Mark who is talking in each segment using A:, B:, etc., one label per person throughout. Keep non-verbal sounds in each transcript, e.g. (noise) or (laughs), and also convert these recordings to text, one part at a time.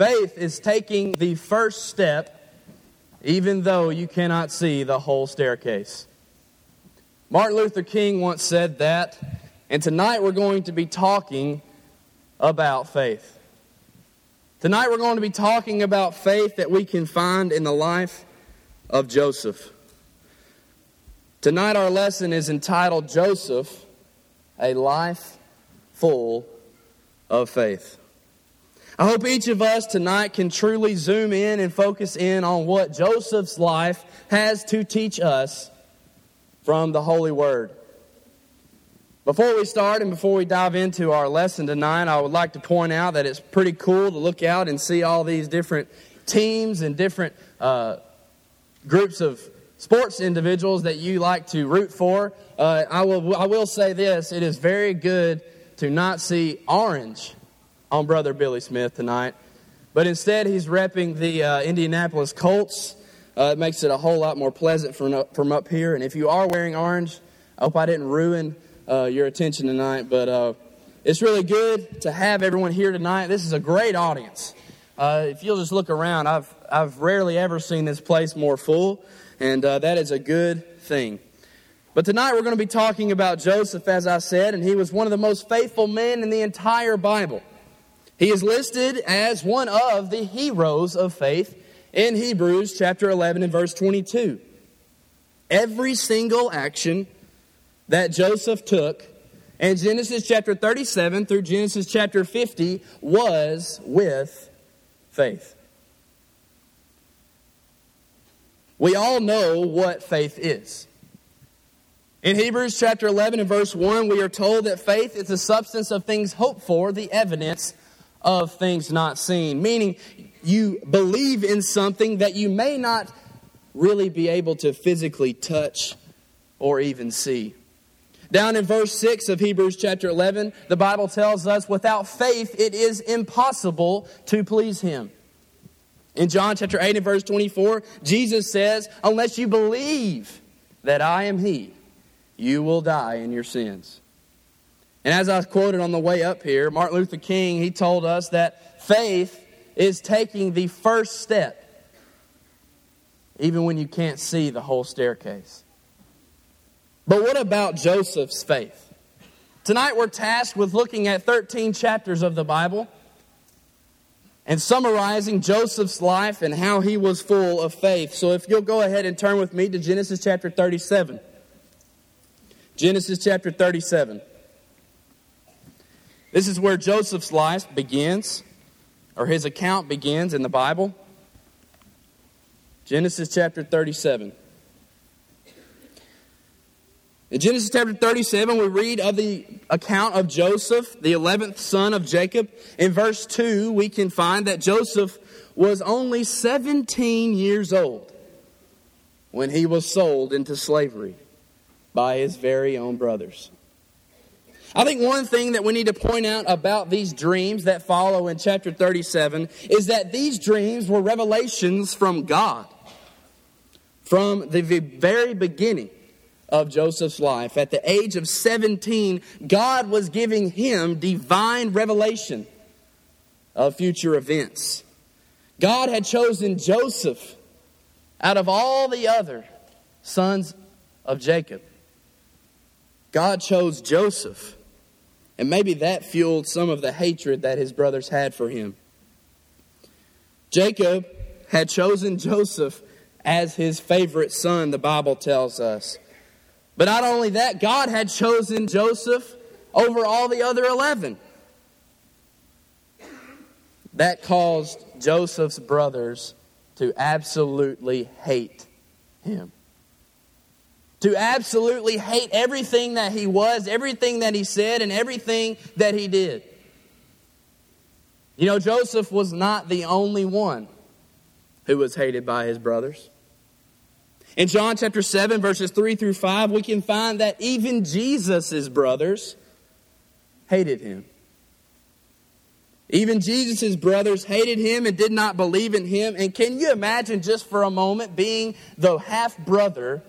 A: Faith is taking the first step, even though you cannot see the whole staircase. Martin Luther King once said that, and tonight we're going to be talking about faith. Tonight we're going to be talking about faith that we can find in the life of Joseph. Tonight our lesson is entitled Joseph, a life full of faith. I hope each of us tonight can truly zoom in and focus in on what Joseph's life has to teach us from the Holy Word. Before we start and before we dive into our lesson tonight, I would like to point out that it's pretty cool to look out and see all these different teams and different uh, groups of sports individuals that you like to root for. Uh, I, will, I will say this it is very good to not see orange on Brother Billy Smith tonight. But instead, he's repping the uh, Indianapolis Colts. Uh, it makes it a whole lot more pleasant from up, from up here. And if you are wearing orange, I hope I didn't ruin uh, your attention tonight. But uh, it's really good to have everyone here tonight. This is a great audience. Uh, if you'll just look around, I've, I've rarely ever seen this place more full, and uh, that is a good thing. But tonight we're going to be talking about Joseph, as I said, and he was one of the most faithful men in the entire Bible. He is listed as one of the heroes of faith in Hebrews chapter 11 and verse 22. Every single action that Joseph took in Genesis chapter 37 through Genesis chapter 50 was with faith. We all know what faith is. In Hebrews chapter 11 and verse 1, we are told that faith is the substance of things hoped for, the evidence of things not seen, meaning you believe in something that you may not really be able to physically touch or even see. Down in verse 6 of Hebrews chapter 11, the Bible tells us without faith it is impossible to please Him. In John chapter 8 and verse 24, Jesus says, Unless you believe that I am He, you will die in your sins. And as I quoted on the way up here, Martin Luther King, he told us that faith is taking the first step, even when you can't see the whole staircase. But what about Joseph's faith? Tonight we're tasked with looking at 13 chapters of the Bible and summarizing Joseph's life and how he was full of faith. So if you'll go ahead and turn with me to Genesis chapter 37. Genesis chapter 37. This is where Joseph's life begins, or his account begins in the Bible. Genesis chapter 37. In Genesis chapter 37, we read of the account of Joseph, the 11th son of Jacob. In verse 2, we can find that Joseph was only 17 years old when he was sold into slavery by his very own brothers. I think one thing that we need to point out about these dreams that follow in chapter 37 is that these dreams were revelations from God. From the very beginning of Joseph's life, at the age of 17, God was giving him divine revelation of future events. God had chosen Joseph out of all the other sons of Jacob. God chose Joseph and maybe that fueled some of the hatred that his brothers had for him. Jacob had chosen Joseph as his favorite son, the Bible tells us. But not only that, God had chosen Joseph over all the other 11. That caused Joseph's brothers to absolutely hate him to absolutely hate everything that he was, everything that he said, and everything that he did. You know, Joseph was not the only one who was hated by his brothers. In John chapter 7, verses 3 through 5, we can find that even Jesus' brothers hated him. Even Jesus' brothers hated him and did not believe in him. And can you imagine just for a moment being the half brother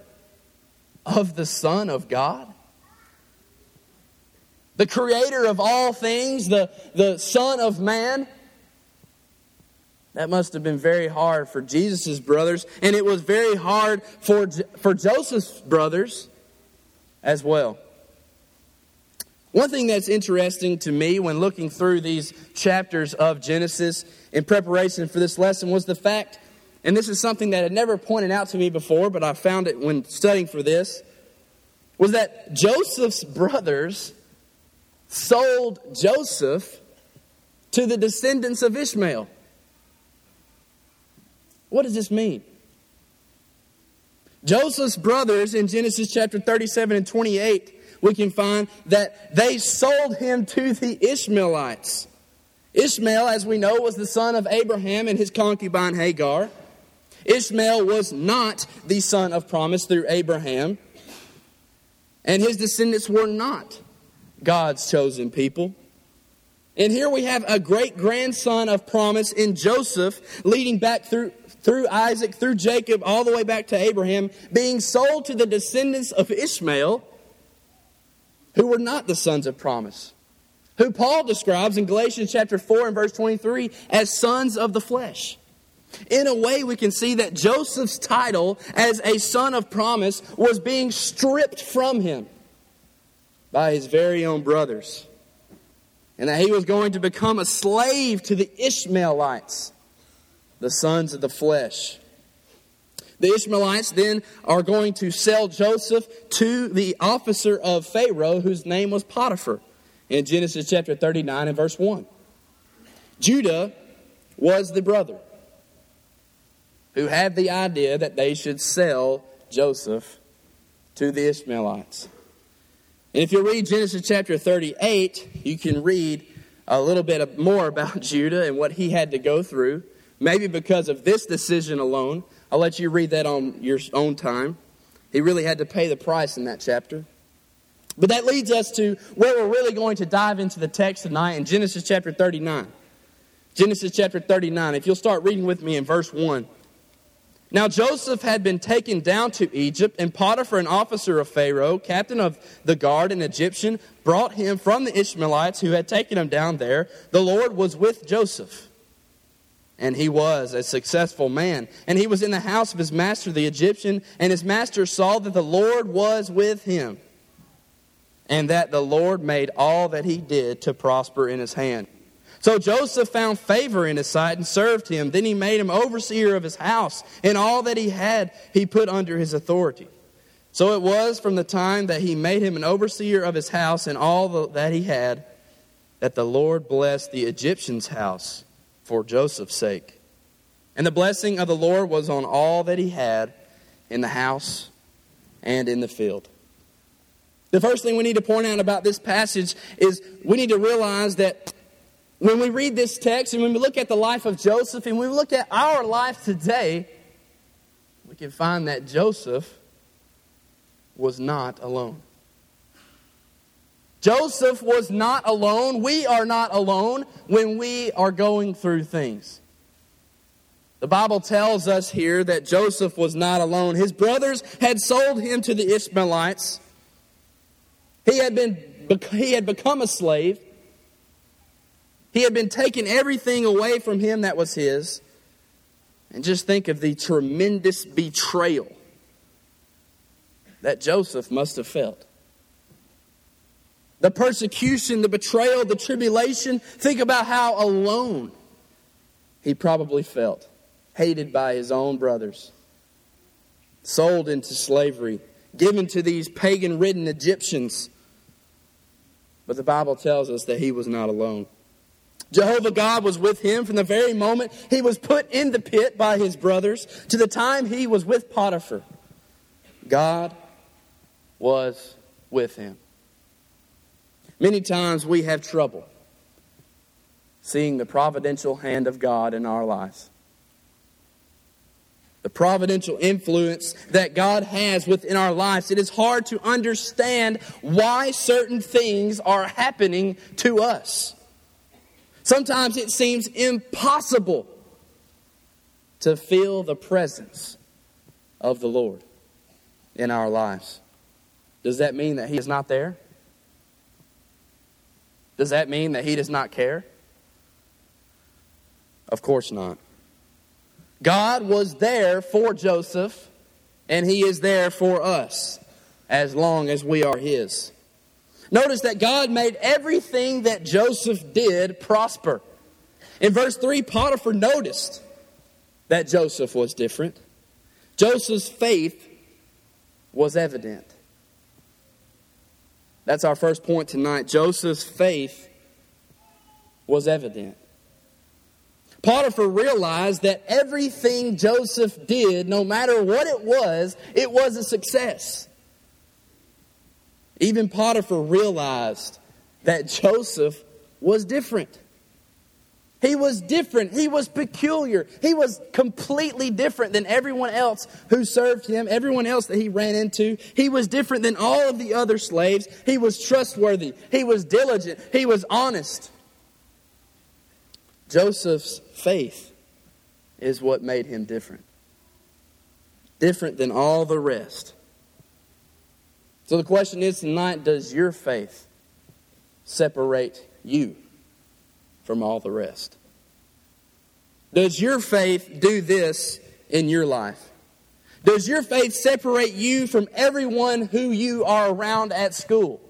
A: of the Son of God? The creator of all things, the, the Son of Man, That must have been very hard for Jesus' brothers, and it was very hard for, for Joseph's brothers as well. One thing that's interesting to me when looking through these chapters of Genesis in preparation for this lesson was the fact, and this is something that had never pointed out to me before, but I found it when studying for this, was that Joseph's brothers sold Joseph to the descendants of Ishmael. What does this mean? Joseph's brothers in Genesis chapter 37 and 28 we can find that they sold him to the Ishmaelites. Ishmael, as we know, was the son of Abraham and his concubine Hagar. Ishmael was not the son of promise through Abraham, and his descendants were not God's chosen people. And here we have a great grandson of promise in Joseph, leading back through, through Isaac, through Jacob, all the way back to Abraham, being sold to the descendants of Ishmael who were not the sons of promise, who Paul describes in Galatians chapter 4 and verse 23 as sons of the flesh. In a way, we can see that Joseph's title as a son of promise was being stripped from him by his very own brothers, and that he was going to become a slave to the Ishmaelites, the sons of the flesh. The Ishmaelites then are going to sell Joseph to the officer of Pharaoh, whose name was Potiphar, in Genesis chapter 39 and verse 1. Judah was the brother who had the idea that they should sell Joseph to the Ishmaelites. And if you read Genesis chapter 38, you can read a little bit more (laughs) about Judah and what he had to go through, maybe because of this decision alone. I'll let you read that on your own time. He really had to pay the price in that chapter. But that leads us to where we're really going to dive into the text tonight in Genesis chapter 39. Genesis chapter 39. If you'll start reading with me in verse 1. Now Joseph had been taken down to Egypt, and Potiphar, an officer of Pharaoh, captain of the guard, an Egyptian, brought him from the Ishmaelites who had taken him down there. The Lord was with Joseph and he was a successful man. And he was in the house of his master, the Egyptian, and his master saw that the Lord was with him, and that the Lord made all that he did to prosper in his hand. So Joseph found favor in his sight and served him. Then he made him overseer of his house, and all that he had he put under his authority. So it was from the time that he made him an overseer of his house and all that he had that the Lord blessed the Egyptian's house for Joseph's sake. And the blessing of the Lord was on all that he had in the house and in the field. The first thing we need to point out about this passage is we need to realize that when we read this text and when we look at the life of Joseph and we look at our life today, we can find that Joseph was not alone. Joseph was not alone. We are not alone when we are going through things. The Bible tells us here that Joseph was not alone. His brothers had sold him to the Ishmaelites. He had, been, he had become a slave. He had been taking everything away from him that was his. And just think of the tremendous betrayal that Joseph must have felt the persecution, the betrayal, the tribulation. Think about how alone he probably felt, hated by his own brothers, sold into slavery, given to these pagan ridden Egyptians. But the Bible tells us that he was not alone. Jehovah God was with him from the very moment he was put in the pit by his brothers to the time he was with Potiphar. God was with him. Many times we have trouble seeing the providential hand of God in our lives. The providential influence that God has within our lives. It is hard to understand why certain things are happening to us. Sometimes it seems impossible to feel the presence of the Lord in our lives. Does that mean that He is not there? Does that mean that he does not care? Of course not. God was there for Joseph, and he is there for us as long as we are his. Notice that God made everything that Joseph did prosper. In verse 3, Potiphar noticed that Joseph was different. Joseph's faith was evident. That's our first point tonight. Joseph's faith was evident. Potiphar realized that everything Joseph did, no matter what it was, it was a success. Even Potiphar realized that Joseph was different. He was different. He was peculiar. He was completely different than everyone else who served him, everyone else that he ran into. He was different than all of the other slaves. He was trustworthy. He was diligent. He was honest. Joseph's faith is what made him different. Different than all the rest. So the question is tonight does your faith separate you from all the rest? Does your faith do this in your life? Does your faith separate you from everyone who you are around at school?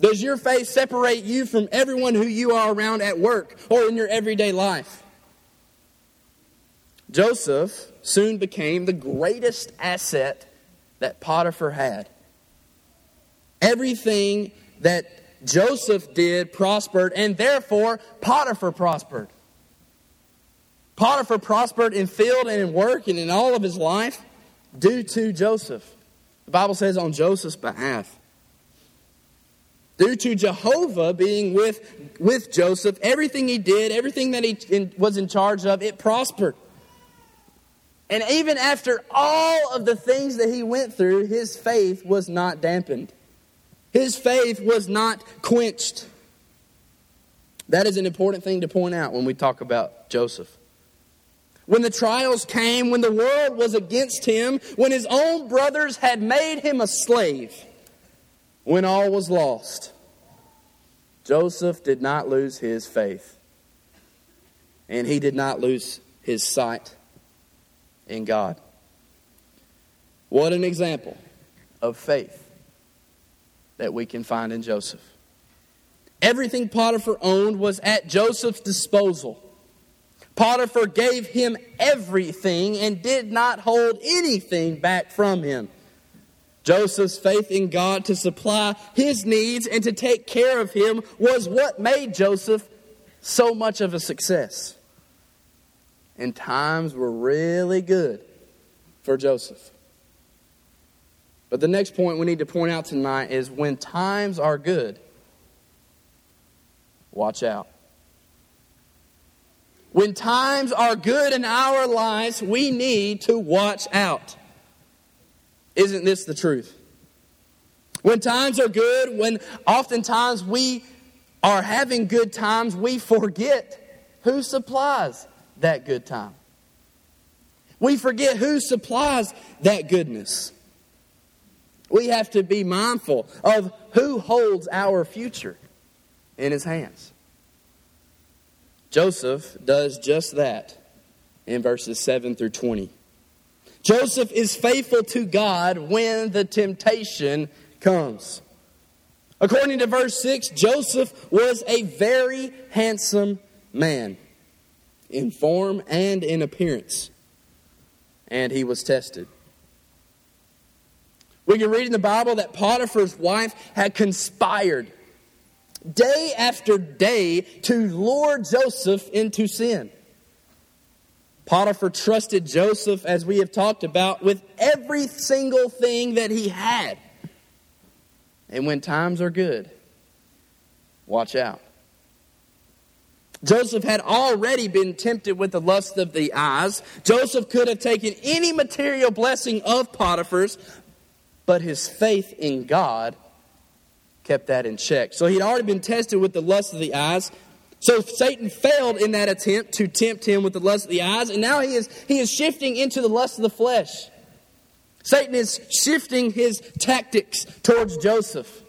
A: Does your faith separate you from everyone who you are around at work or in your everyday life? Joseph soon became the greatest asset that Potiphar had. Everything that Joseph did prospered, and therefore Potiphar prospered. Potiphar prospered in field and in work and in all of his life due to Joseph. The Bible says on Joseph's behalf. Due to Jehovah being with, with Joseph, everything he did, everything that he in, was in charge of, it prospered. And even after all of the things that he went through, his faith was not dampened. His faith was not quenched. That is an important thing to point out when we talk about Joseph. When the trials came, when the world was against him, when his own brothers had made him a slave, when all was lost, Joseph did not lose his faith. And he did not lose his sight in God. What an example of faith that we can find in Joseph. Everything Potiphar owned was at Joseph's disposal. Potiphar gave him everything and did not hold anything back from him. Joseph's faith in God to supply his needs and to take care of him was what made Joseph so much of a success. And times were really good for Joseph. But the next point we need to point out tonight is when times are good, watch out. When times are good in our lives, we need to watch out. Isn't this the truth? When times are good, when oftentimes we are having good times, we forget who supplies that good time. We forget who supplies that goodness. We have to be mindful of who holds our future in his hands. Joseph does just that in verses 7 through 20. Joseph is faithful to God when the temptation comes. According to verse 6, Joseph was a very handsome man in form and in appearance, and he was tested. We can read in the Bible that Potiphar's wife had conspired day after day to lure Joseph into sin. Potiphar trusted Joseph, as we have talked about, with every single thing that he had. And when times are good, watch out. Joseph had already been tempted with the lust of the eyes. Joseph could have taken any material blessing of Potiphar's, but his faith in God kept that in check. So he'd already been tested with the lust of the eyes. So Satan failed in that attempt to tempt him with the lust of the eyes, and now he is, he is shifting into the lust of the flesh. Satan is shifting his tactics towards Joseph.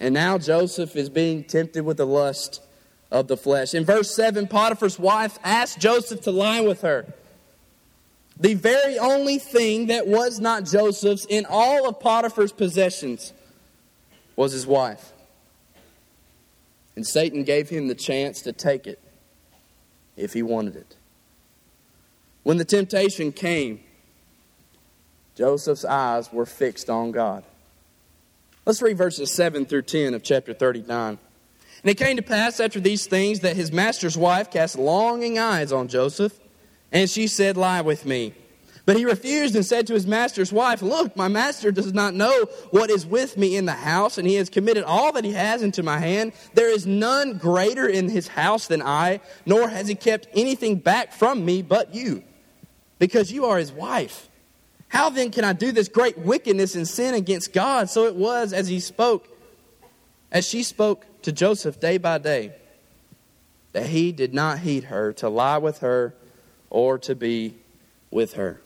A: And now Joseph is being tempted with the lust of the flesh. In verse 7, Potiphar's wife asked Joseph to lie with her. The very only thing that was not Joseph's in all of Potiphar's possessions was his wife. And Satan gave him the chance to take it if he wanted it. When the temptation came, Joseph's eyes were fixed on God. Let's read verses 7 through 10 of chapter 39. And it came to pass after these things that his master's wife cast longing eyes on Joseph, and she said, Lie with me. But he refused and said to his master's wife, Look, my master does not know what is with me in the house, and he has committed all that he has into my hand. There is none greater in his house than I, nor has he kept anything back from me but you, because you are his wife. How then can I do this great wickedness and sin against God? So it was as he spoke, as she spoke to Joseph day by day, that he did not heed her to lie with her or to be with her.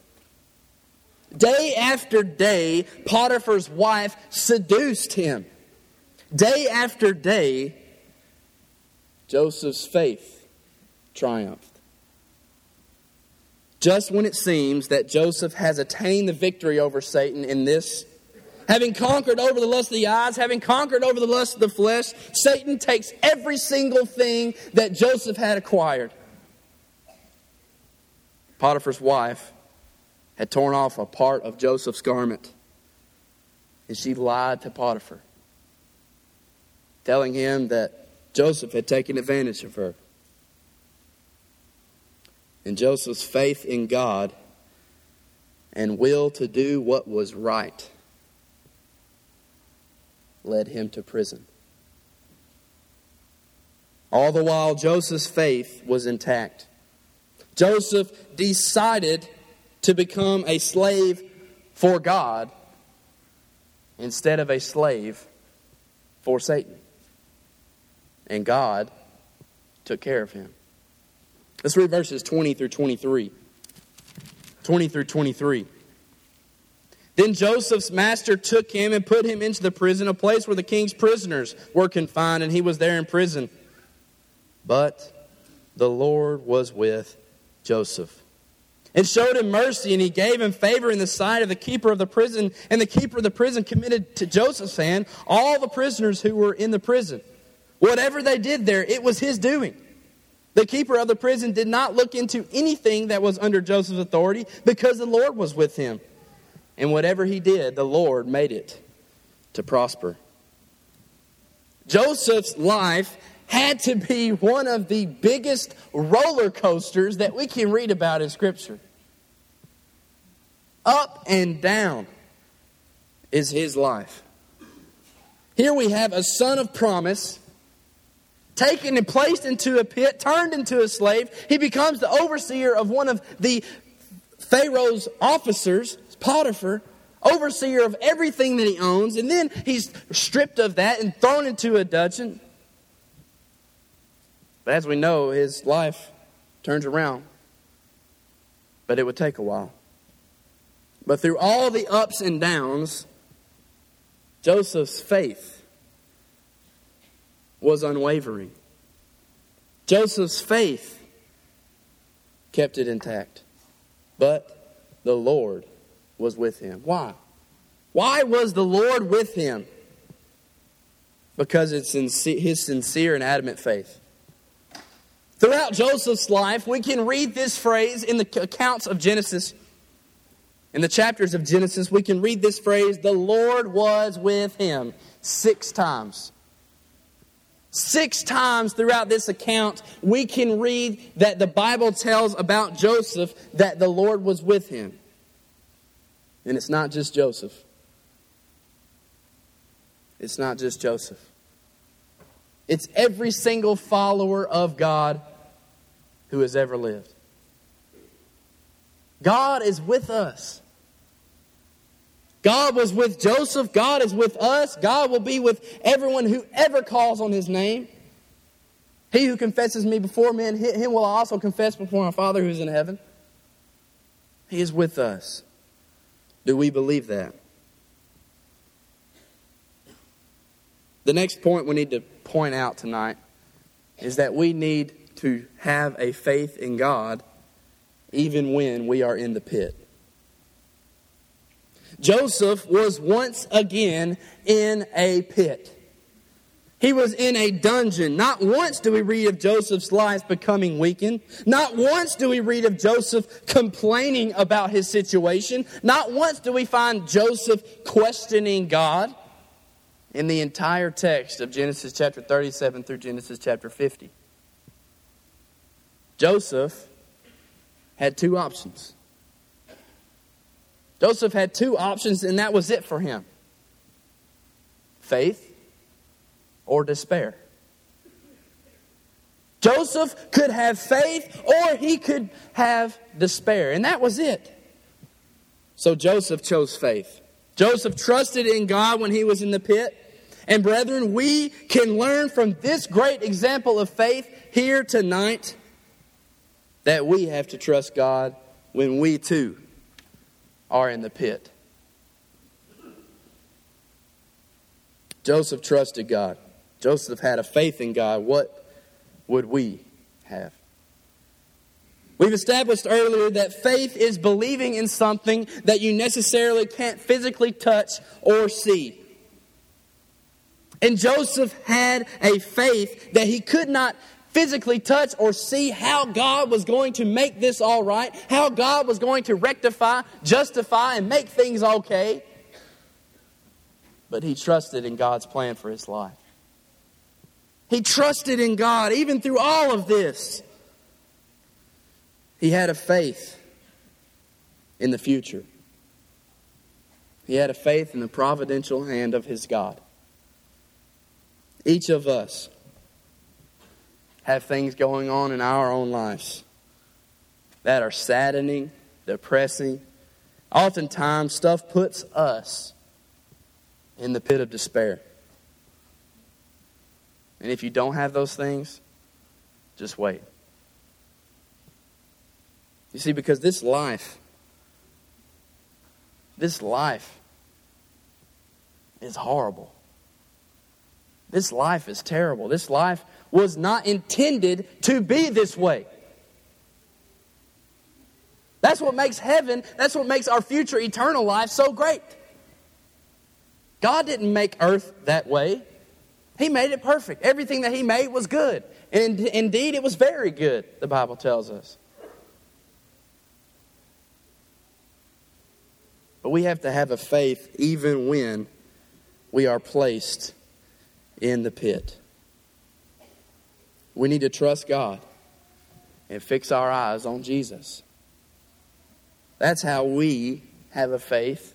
A: Day after day, Potiphar's wife seduced him. Day after day, Joseph's faith triumphed. Just when it seems that Joseph has attained the victory over Satan in this, having conquered over the lust of the eyes, having conquered over the lust of the flesh, Satan takes every single thing that Joseph had acquired. Potiphar's wife had torn off a part of Joseph's garment. And she lied to Potiphar, telling him that Joseph had taken advantage of her. And Joseph's faith in God and will to do what was right led him to prison. All the while, Joseph's faith was intact. Joseph decided to become a slave for God instead of a slave for Satan. And God took care of him. Let's read verses 20 through 23. 20 through 23. Then Joseph's master took him and put him into the prison, a place where the king's prisoners were confined, and he was there in prison. But the Lord was with Joseph and showed him mercy, and he gave him favor in the sight of the keeper of the prison. And the keeper of the prison committed to Joseph's hand all the prisoners who were in the prison. Whatever they did there, it was his doing. The keeper of the prison did not look into anything that was under Joseph's authority because the Lord was with him. And whatever he did, the Lord made it to prosper. Joseph's life had to be one of the biggest roller coasters that we can read about in Scripture. Up and down is his life. Here we have a son of promise, taken and placed into a pit, turned into a slave. He becomes the overseer of one of the Pharaoh's officers, Potiphar, overseer of everything that he owns, and then he's stripped of that and thrown into a dungeon. But as we know, his life turns around. But it would take a while. But through all the ups and downs, Joseph's faith was unwavering. Joseph's faith kept it intact. But the Lord was with him. Why? Why was the Lord with him? Because it's his sincere and adamant faith. Throughout Joseph's life, we can read this phrase in the accounts of Genesis. In the chapters of Genesis, we can read this phrase, the Lord was with him, six times. Six times throughout this account, we can read that the Bible tells about Joseph that the Lord was with him. And it's not just Joseph. It's not just Joseph. It's every single follower of God who has ever lived. God is with us. God was with Joseph. God is with us. God will be with everyone who ever calls on his name. He who confesses me before men, him will I also confess before my Father who is in heaven. He is with us. Do we believe that? The next point we need to point out tonight is that we need to have a faith in God even when we are in the pit. Joseph was once again in a pit. He was in a dungeon. Not once do we read of Joseph's life becoming weakened. Not once do we read of Joseph complaining about his situation. Not once do we find Joseph questioning God in the entire text of Genesis chapter 37 through Genesis chapter 50. Joseph had two options. Joseph had two options, and that was it for him faith or despair. Joseph could have faith or he could have despair, and that was it. So Joseph chose faith. Joseph trusted in God when he was in the pit. And brethren, we can learn from this great example of faith here tonight that we have to trust God when we too are in the pit. Joseph trusted God. Joseph had a faith in God. What would we have? We've established earlier that faith is believing in something that you necessarily can't physically touch or see. And Joseph had a faith that he could not physically touch or see how God was going to make this all right, how God was going to rectify, justify, and make things okay. But he trusted in God's plan for his life. He trusted in God even through all of this. He had a faith in the future. He had a faith in the providential hand of his God. Each of us have things going on in our own lives that are saddening, depressing. Oftentimes, stuff puts us in the pit of despair. And if you don't have those things, just wait. You see, because this life, this life is horrible. This life is terrible. This life was not intended to be this way. That's what makes heaven, that's what makes our future eternal life so great. God didn't make earth that way. He made it perfect. Everything that He made was good. And indeed, it was very good, the Bible tells us. But we have to have a faith even when we are placed in the pit. We need to trust God and fix our eyes on Jesus. That's how we have a faith,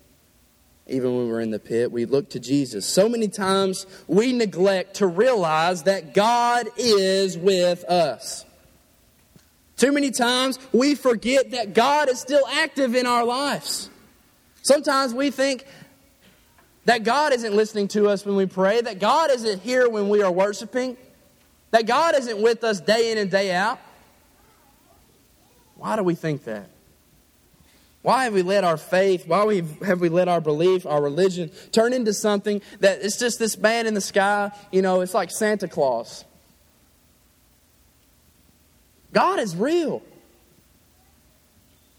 A: even when we're in the pit. We look to Jesus. So many times we neglect to realize that God is with us. Too many times we forget that God is still active in our lives. Sometimes we think that God isn't listening to us when we pray, that God isn't here when we are worshiping. That God isn't with us day in and day out. Why do we think that? Why have we let our faith, why have we let our belief, our religion turn into something that it's just this man in the sky? You know, it's like Santa Claus. God is real.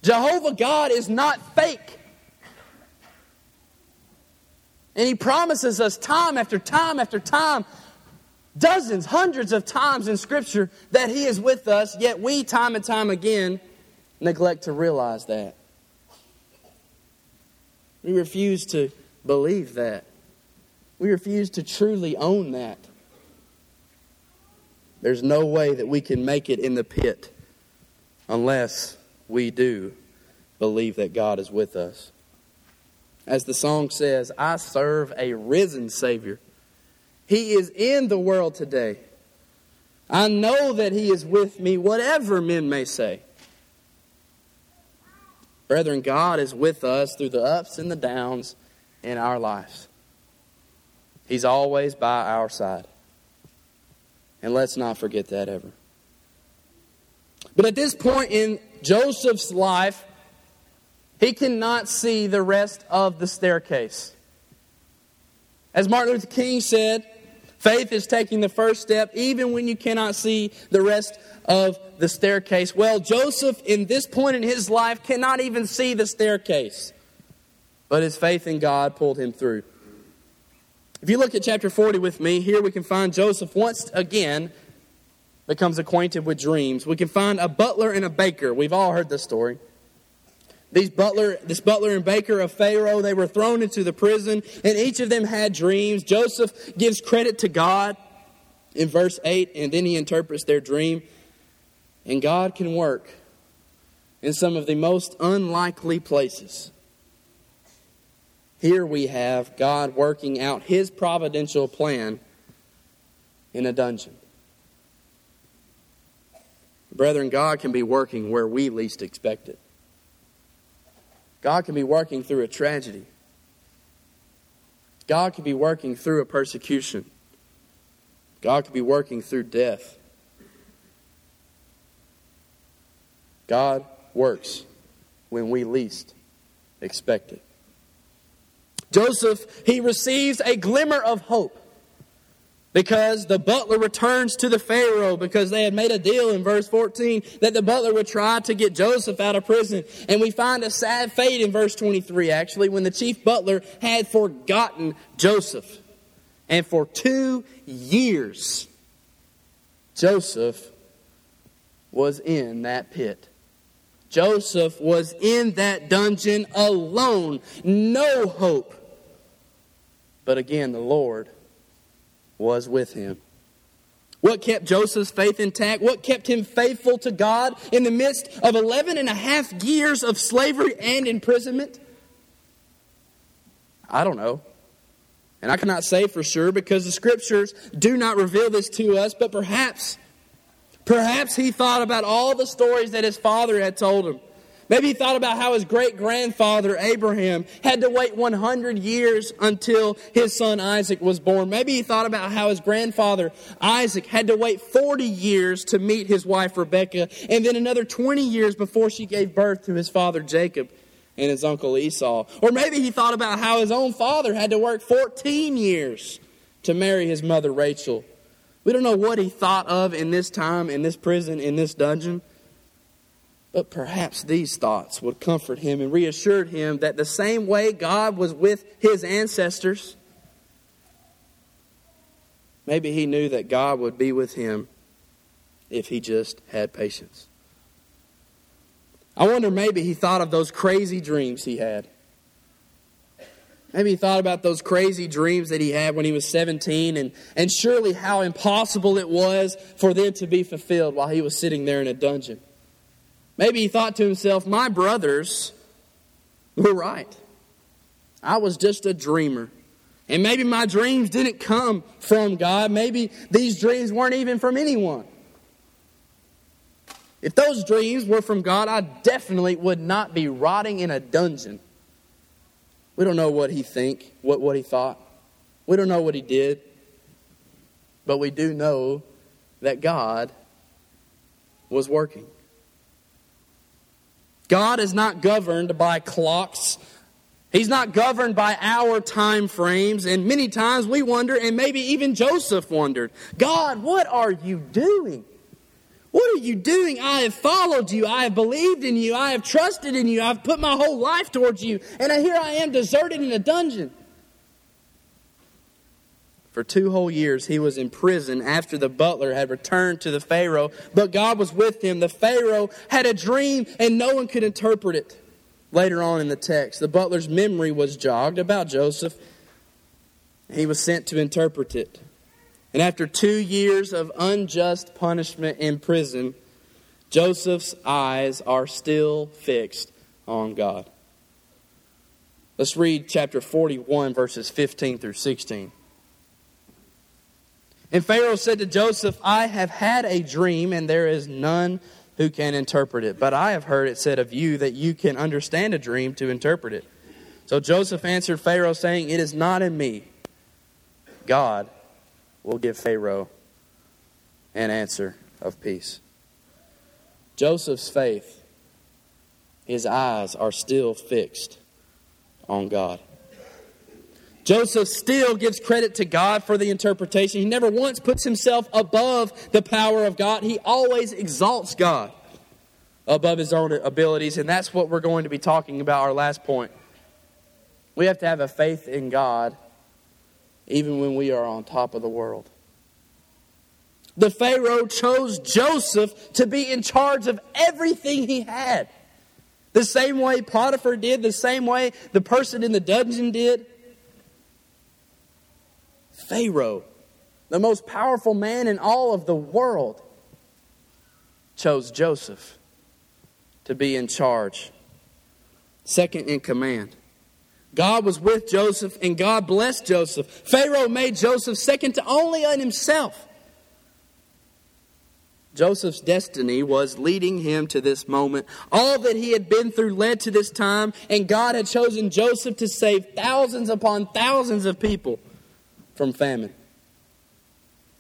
A: Jehovah God is not fake. And He promises us time after time after time dozens, hundreds of times in Scripture that He is with us, yet we, time and time again, neglect to realize that. We refuse to believe that. We refuse to truly own that. There's no way that we can make it in the pit unless we do believe that God is with us. As the song says, I serve a risen Savior he is in the world today. I know that He is with me, whatever men may say. Brethren, God is with us through the ups and the downs in our lives. He's always by our side. And let's not forget that ever. But at this point in Joseph's life, he cannot see the rest of the staircase. As Martin Luther King said, Faith is taking the first step even when you cannot see the rest of the staircase. Well, Joseph, in this point in his life, cannot even see the staircase. But his faith in God pulled him through. If you look at chapter 40 with me, here we can find Joseph once again becomes acquainted with dreams. We can find a butler and a baker. We've all heard this story. These butler, this butler and baker of Pharaoh, they were thrown into the prison, and each of them had dreams. Joseph gives credit to God in verse 8, and then he interprets their dream. And God can work in some of the most unlikely places. Here we have God working out his providential plan in a dungeon. Brethren, God can be working where we least expect it. God can be working through a tragedy. God can be working through a persecution. God could be working through death. God works when we least expect it. Joseph, he receives a glimmer of hope because the butler returns to the Pharaoh because they had made a deal in verse 14 that the butler would try to get Joseph out of prison. And we find a sad fate in verse 23, actually, when the chief butler had forgotten Joseph. And for two years, Joseph was in that pit. Joseph was in that dungeon alone, no hope. But again, the Lord was with him. What kept Joseph's faith intact? What kept him faithful to God in the midst of 11 and a half years of slavery and imprisonment? I don't know. And I cannot say for sure because the scriptures do not reveal this to us, but perhaps, perhaps he thought about all the stories that his father had told him. Maybe he thought about how his great grandfather Abraham had to wait 100 years until his son Isaac was born. Maybe he thought about how his grandfather Isaac had to wait 40 years to meet his wife Rebekah, and then another 20 years before she gave birth to his father Jacob and his uncle Esau. Or maybe he thought about how his own father had to work 14 years to marry his mother Rachel. We don't know what he thought of in this time, in this prison, in this dungeon. But perhaps these thoughts would comfort him and reassure him that the same way God was with his ancestors, maybe he knew that God would be with him if he just had patience. I wonder maybe he thought of those crazy dreams he had. Maybe he thought about those crazy dreams that he had when he was 17 and, and surely how impossible it was for them to be fulfilled while he was sitting there in a dungeon. Maybe he thought to himself, My brothers were right. I was just a dreamer. And maybe my dreams didn't come from God. Maybe these dreams weren't even from anyone. If those dreams were from God, I definitely would not be rotting in a dungeon. We don't know what he think, what, what he thought. We don't know what he did. But we do know that God was working. God is not governed by clocks. He's not governed by our time frames. And many times we wonder, and maybe even Joseph wondered, God, what are you doing? What are you doing? I have followed you. I have believed in you. I have trusted in you. I've put my whole life towards you. And here I am deserted in a dungeon. For two whole years, he was in prison after the butler had returned to the Pharaoh, but God was with him. The Pharaoh had a dream, and no one could interpret it. Later on in the text, the butler's memory was jogged about Joseph. He was sent to interpret it. And after two years of unjust punishment in prison, Joseph's eyes are still fixed on God. Let's read chapter 41, verses 15 through 16. And Pharaoh said to Joseph, I have had a dream, and there is none who can interpret it. But I have heard it said of you that you can understand a dream to interpret it. So Joseph answered Pharaoh, saying, It is not in me. God will give Pharaoh an answer of peace. Joseph's faith, his eyes are still fixed on God. Joseph still gives credit to God for the interpretation. He never once puts himself above the power of God. He always exalts God above his own abilities, and that's what we're going to be talking about, our last point. We have to have a faith in God even when we are on top of the world. The Pharaoh chose Joseph to be in charge of everything he had. The same way Potiphar did, the same way the person in the dungeon did. Pharaoh, the most powerful man in all of the world, chose Joseph to be in charge, second in command. God was with Joseph and God blessed Joseph. Pharaoh made Joseph second to only on himself. Joseph's destiny was leading him to this moment. All that he had been through led to this time, and God had chosen Joseph to save thousands upon thousands of people from famine.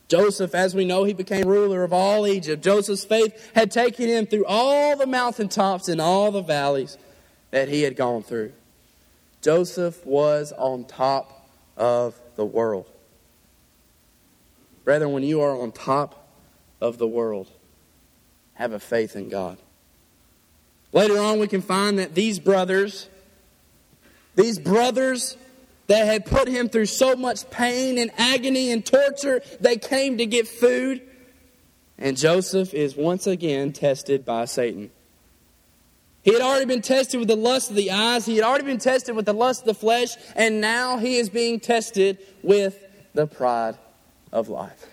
A: Joseph, as we know, he became ruler of all Egypt. Joseph's faith had taken him through all the mountaintops and all the valleys that he had gone through. Joseph was on top of the world. Brethren, when you are on top of the world, have a faith in God. Later on, we can find that these brothers, these brothers that had put him through so much pain and agony and torture, they came to get food. And Joseph is once again tested by Satan. He had already been tested with the lust of the eyes, he had already been tested with the lust of the flesh, and now he is being tested with the pride of life.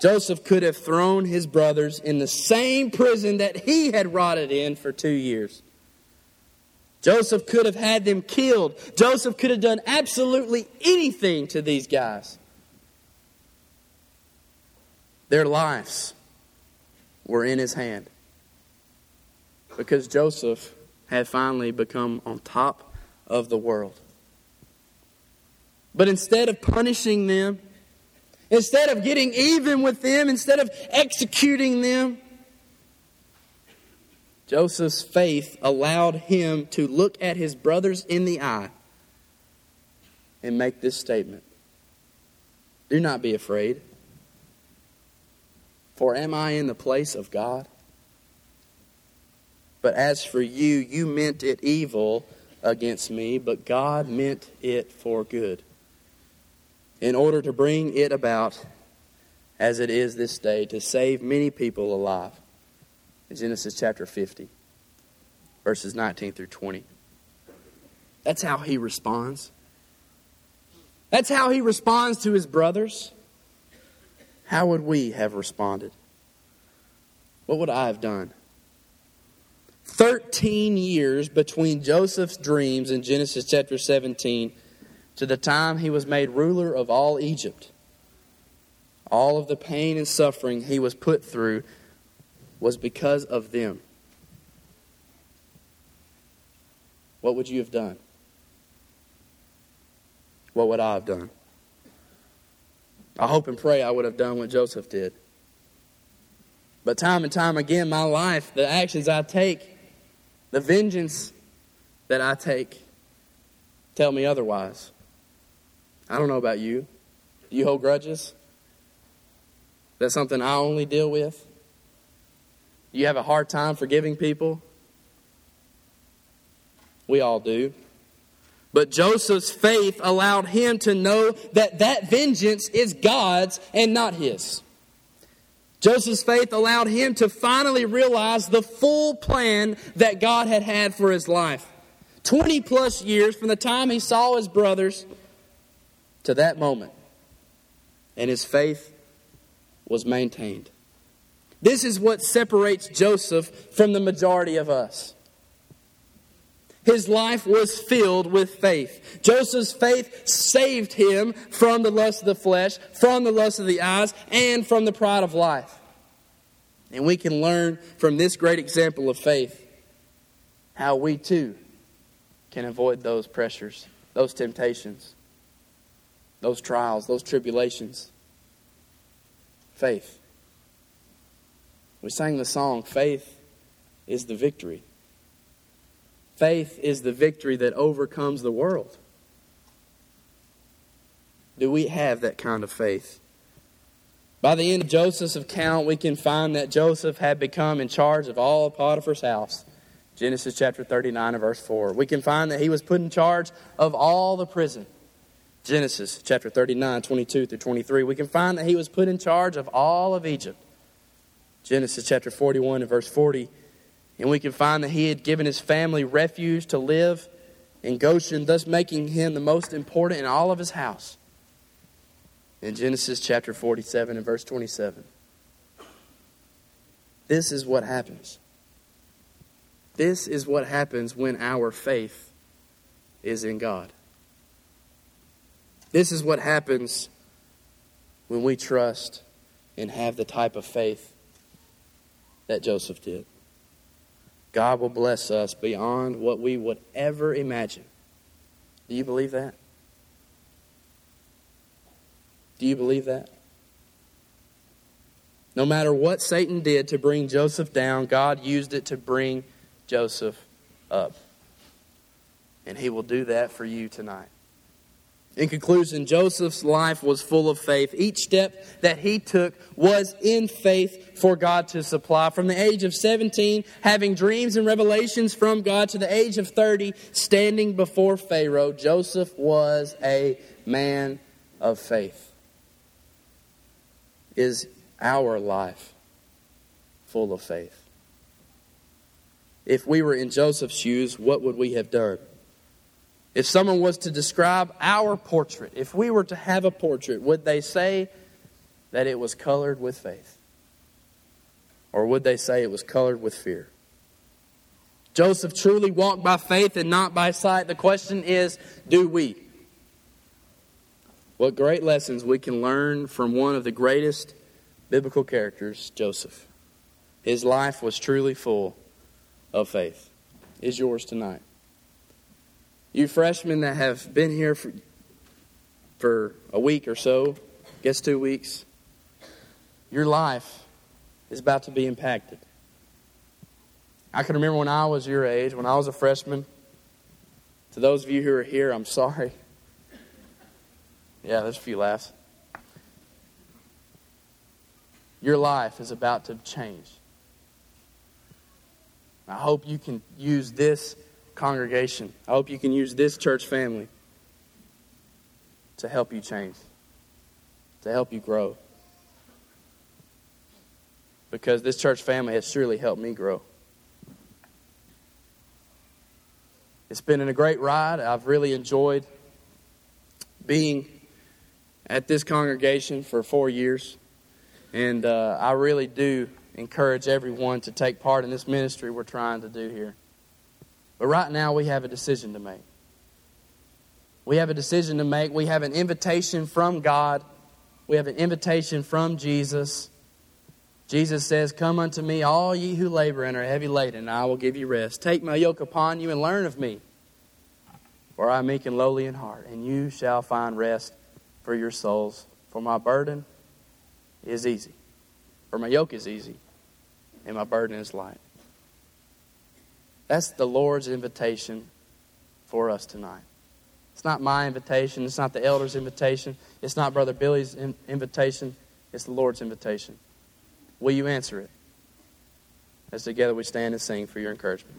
A: Joseph could have thrown his brothers in the same prison that he had rotted in for two years. Joseph could have had them killed. Joseph could have done absolutely anything to these guys. Their lives were in his hand because Joseph had finally become on top of the world. But instead of punishing them, instead of getting even with them, instead of executing them, Joseph's faith allowed him to look at his brothers in the eye and make this statement Do not be afraid, for am I in the place of God? But as for you, you meant it evil against me, but God meant it for good, in order to bring it about as it is this day, to save many people alive Genesis chapter 50, verses 19 through 20. That's how he responds. That's how he responds to his brothers. How would we have responded? What would I have done? 13 years between Joseph's dreams in Genesis chapter 17 to the time he was made ruler of all Egypt. All of the pain and suffering he was put through was because of them. What would you have done? What would I have done? I hope and pray I would have done what Joseph did. But time and time again, my life, the actions I take, the vengeance that I take, tell me otherwise. I don't know about you. Do you hold grudges? That's something I only deal with? You have a hard time forgiving people? We all do. But Joseph's faith allowed him to know that that vengeance is God's and not his. Joseph's faith allowed him to finally realize the full plan that God had had for his life. 20 plus years from the time he saw his brothers to that moment. And his faith was maintained. This is what separates Joseph from the majority of us. His life was filled with faith. Joseph's faith saved him from the lust of the flesh, from the lust of the eyes, and from the pride of life. And we can learn from this great example of faith how we too can avoid those pressures, those temptations, those trials, those tribulations. Faith. We sang the song, Faith is the victory. Faith is the victory that overcomes the world. Do we have that kind of faith? By the end of Joseph's account, we can find that Joseph had become in charge of all of Potiphar's house. Genesis chapter 39 and verse 4. We can find that he was put in charge of all the prison. Genesis chapter 39, 22 through 23. We can find that he was put in charge of all of Egypt. Genesis chapter 41 and verse 40. And we can find that he had given his family refuge to live in Goshen, thus making him the most important in all of his house. In Genesis chapter 47 and verse 27. This is what happens. This is what happens when our faith is in God. This is what happens when we trust and have the type of faith that Joseph did. God will bless us beyond what we would ever imagine. Do you believe that? Do you believe that? No matter what Satan did to bring Joseph down, God used it to bring Joseph up. And he will do that for you tonight. In conclusion, Joseph's life was full of faith. Each step that he took was in faith for God to supply. From the age of 17, having dreams and revelations from God, to the age of 30, standing before Pharaoh, Joseph was a man of faith. Is our life full of faith? If we were in Joseph's shoes, what would we have done? If someone was to describe our portrait, if we were to have a portrait, would they say that it was colored with faith? Or would they say it was colored with fear? Joseph truly walked by faith and not by sight. The question is do we? What great lessons we can learn from one of the greatest biblical characters, Joseph. His life was truly full of faith. Is yours tonight? You freshmen that have been here for, for a week or so, guess two weeks, your life is about to be impacted. I can remember when I was your age, when I was a freshman. To those of you who are here, I'm sorry. Yeah, there's a few laughs. Your life is about to change. I hope you can use this congregation. I hope you can use this church family to help you change, to help you grow. Because this church family has surely helped me grow. It's been a great ride. I've really enjoyed being at this congregation for four years. And uh, I really do encourage everyone to take part in this ministry we're trying to do here. But right now, we have a decision to make. We have a decision to make. We have an invitation from God. We have an invitation from Jesus. Jesus says, Come unto me, all ye who labor and are heavy laden, and I will give you rest. Take my yoke upon you and learn of me, for I am meek and lowly in heart, and you shall find rest for your souls. For my burden is easy, for my yoke is easy, and my burden is light. That's the Lord's invitation for us tonight. It's not my invitation. It's not the elder's invitation. It's not Brother Billy's invitation. It's the Lord's invitation. Will you answer it? As together we stand and sing for your encouragement.